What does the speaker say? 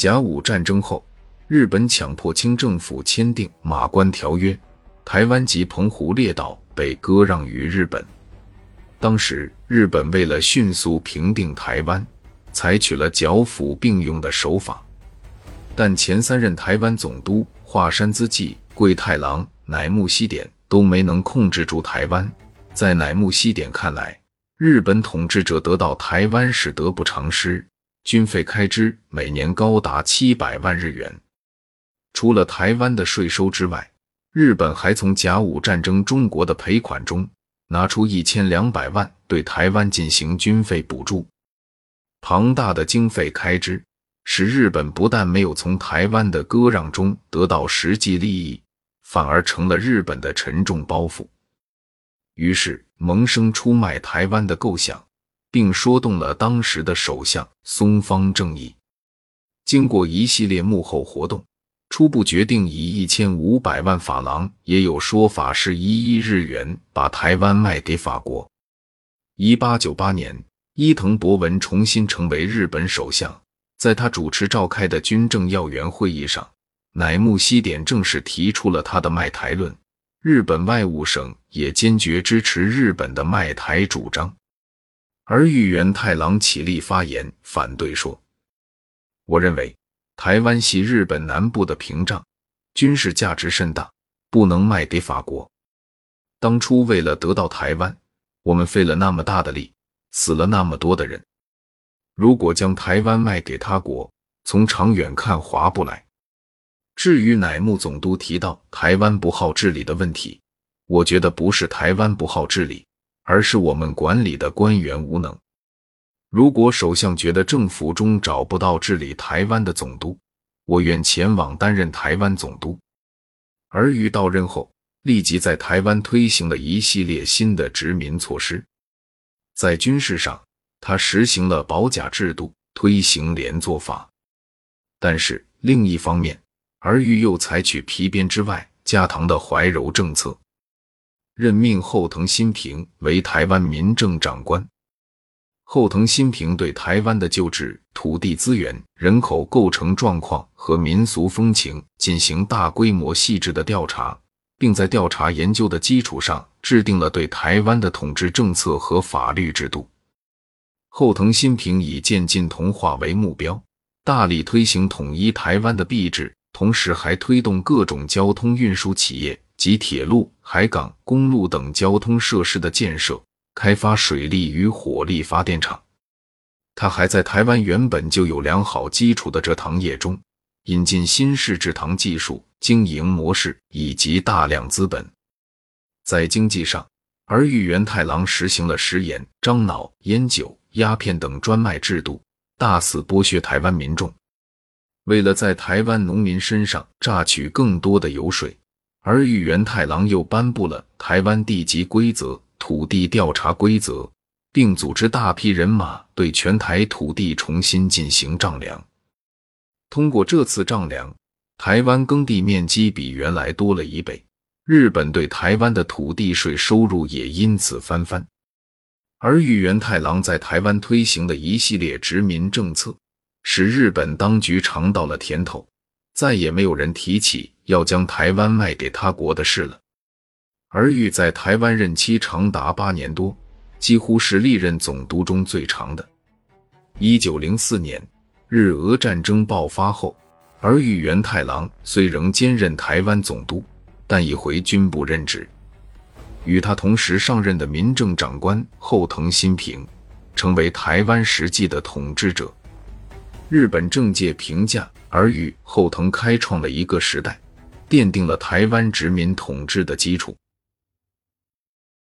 甲午战争后，日本强迫清政府签订《马关条约》，台湾及澎湖列岛被割让于日本。当时，日本为了迅速平定台湾，采取了剿抚并用的手法。但前三任台湾总督华山资纪、桂太郎、乃木希典都没能控制住台湾。在乃木希典看来，日本统治者得到台湾是得不偿失。军费开支每年高达七百万日元，除了台湾的税收之外，日本还从甲午战争中国的赔款中拿出一千两百万对台湾进行军费补助。庞大的经费开支使日本不但没有从台湾的割让中得到实际利益，反而成了日本的沉重包袱。于是萌生出卖台湾的构想。并说动了当时的首相松方正义。经过一系列幕后活动，初步决定以一千五百万法郎，也有说法是一亿日元，把台湾卖给法国。一八九八年，伊藤博文重新成为日本首相，在他主持召开的军政要员会议上，乃木希典正式提出了他的卖台论。日本外务省也坚决支持日本的卖台主张。而玉原太郎起立发言反对说：“我认为台湾系日本南部的屏障，军事价值甚大，不能卖给法国。当初为了得到台湾，我们费了那么大的力，死了那么多的人。如果将台湾卖给他国，从长远看划不来。至于乃木总督提到台湾不好治理的问题，我觉得不是台湾不好治理。”而是我们管理的官员无能。如果首相觉得政府中找不到治理台湾的总督，我愿前往担任台湾总督。而于到任后，立即在台湾推行了一系列新的殖民措施。在军事上，他实行了保甲制度，推行连坐法。但是另一方面，而于又采取皮鞭之外加糖的怀柔政策。任命后藤新平为台湾民政长官。后藤新平对台湾的旧制、土地资源、人口构成状况和民俗风情进行大规模、细致的调查，并在调查研究的基础上制定了对台湾的统治政策和法律制度。后藤新平以渐进同化为目标，大力推行统一台湾的币制，同时还推动各种交通运输企业。及铁路、海港、公路等交通设施的建设，开发水利与火力发电厂。他还在台湾原本就有良好基础的蔗糖业中，引进新式制糖技术、经营模式以及大量资本。在经济上，而玉元太郎实行了食盐、樟脑、烟酒、鸦片等专卖制度，大肆剥削台湾民众。为了在台湾农民身上榨取更多的油水。而玉元太郎又颁布了台湾地籍规则、土地调查规则，并组织大批人马对全台土地重新进行丈量。通过这次丈量，台湾耕地面积比原来多了一倍，日本对台湾的土地税收入也因此翻番。而玉元太郎在台湾推行的一系列殖民政策，使日本当局尝到了甜头，再也没有人提起。要将台湾卖给他国的事了。而玉在台湾任期长达八年多，几乎是历任总督中最长的。一九零四年日俄战争爆发后，而玉元太郎虽仍兼任台湾总督，但已回军部任职。与他同时上任的民政长官后藤新平，成为台湾实际的统治者。日本政界评价，而与后藤开创了一个时代。奠定了台湾殖民统治的基础。